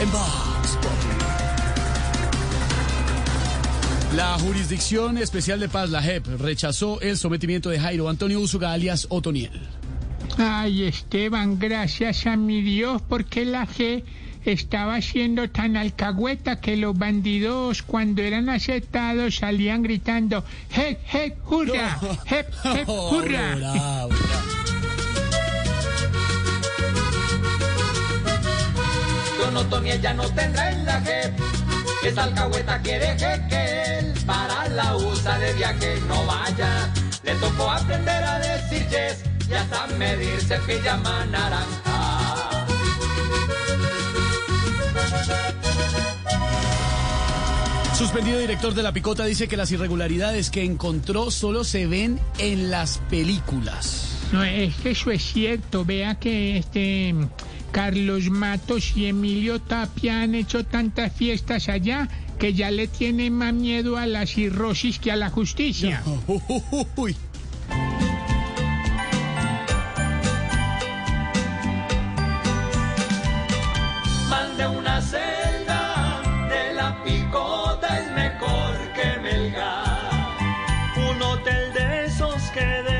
En La Jurisdicción Especial de Paz, la JEP, rechazó el sometimiento de Jairo Antonio Usuga, alias Otoniel. Ay, Esteban, gracias a mi Dios, porque la G estaba siendo tan alcahueta que los bandidos cuando eran aceptados salían gritando ¡Hep, hep, hurra! ¡Hep, hep, hurra! Otoniel ya no tendrá en la JEP. Esa alcahueta quiere que él para la USA de viaje no vaya. Le tocó aprender a decir yes y hasta medirse pijama naranja. Suspendido director de La Picota dice que las irregularidades que encontró solo se ven en las películas. No, es que eso es cierto. Vea que este Carlos Matos y Emilio Tapia han hecho tantas fiestas allá que ya le tienen más miedo a la cirrosis que a la justicia. Uy. Mande una celda de la picota es mejor que Melgar. Un hotel de esos que de.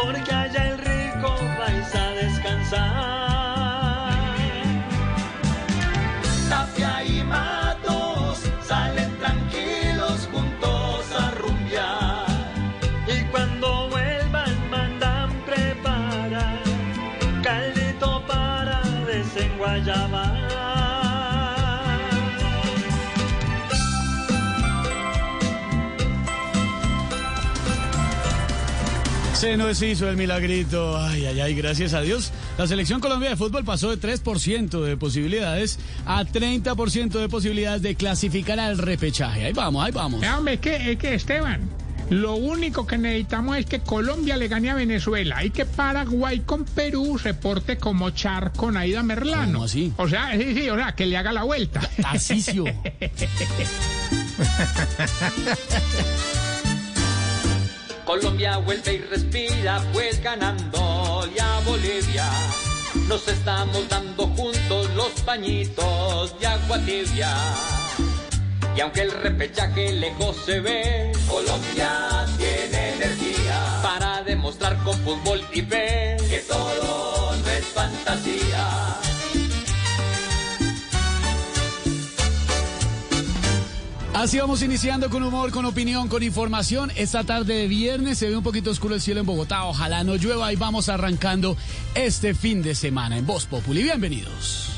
Porque allá el rico vais a descansar. Tapia y Matos salen tranquilos juntos a rumbear. Y cuando vuelvan mandan preparar caldito para desenguayabar. Se nos hizo el milagrito. Ay, ay, ay, gracias a Dios. La selección Colombia de fútbol pasó de 3% de posibilidades a 30% de posibilidades de clasificar al repechaje. Ahí vamos, ahí vamos. Hombre, es que, es que Esteban, lo único que necesitamos es que Colombia le gane a Venezuela y que Paraguay con Perú reporte como Char con Aida Merlano. ¿Cómo así? O sea, sí, sí, o sea, que le haga la vuelta. Tarcisio. Colombia vuelve y respira, pues ganando a Bolivia. Nos estamos dando juntos los pañitos de agua tibia. Y aunque el repechaje lejos se ve, Colombia tiene energía para demostrar con fútbol y fe que todo Así vamos iniciando con humor, con opinión, con información. Esta tarde de viernes se ve un poquito oscuro el cielo en Bogotá. Ojalá no llueva y vamos arrancando este fin de semana en Voz Populi. Bienvenidos.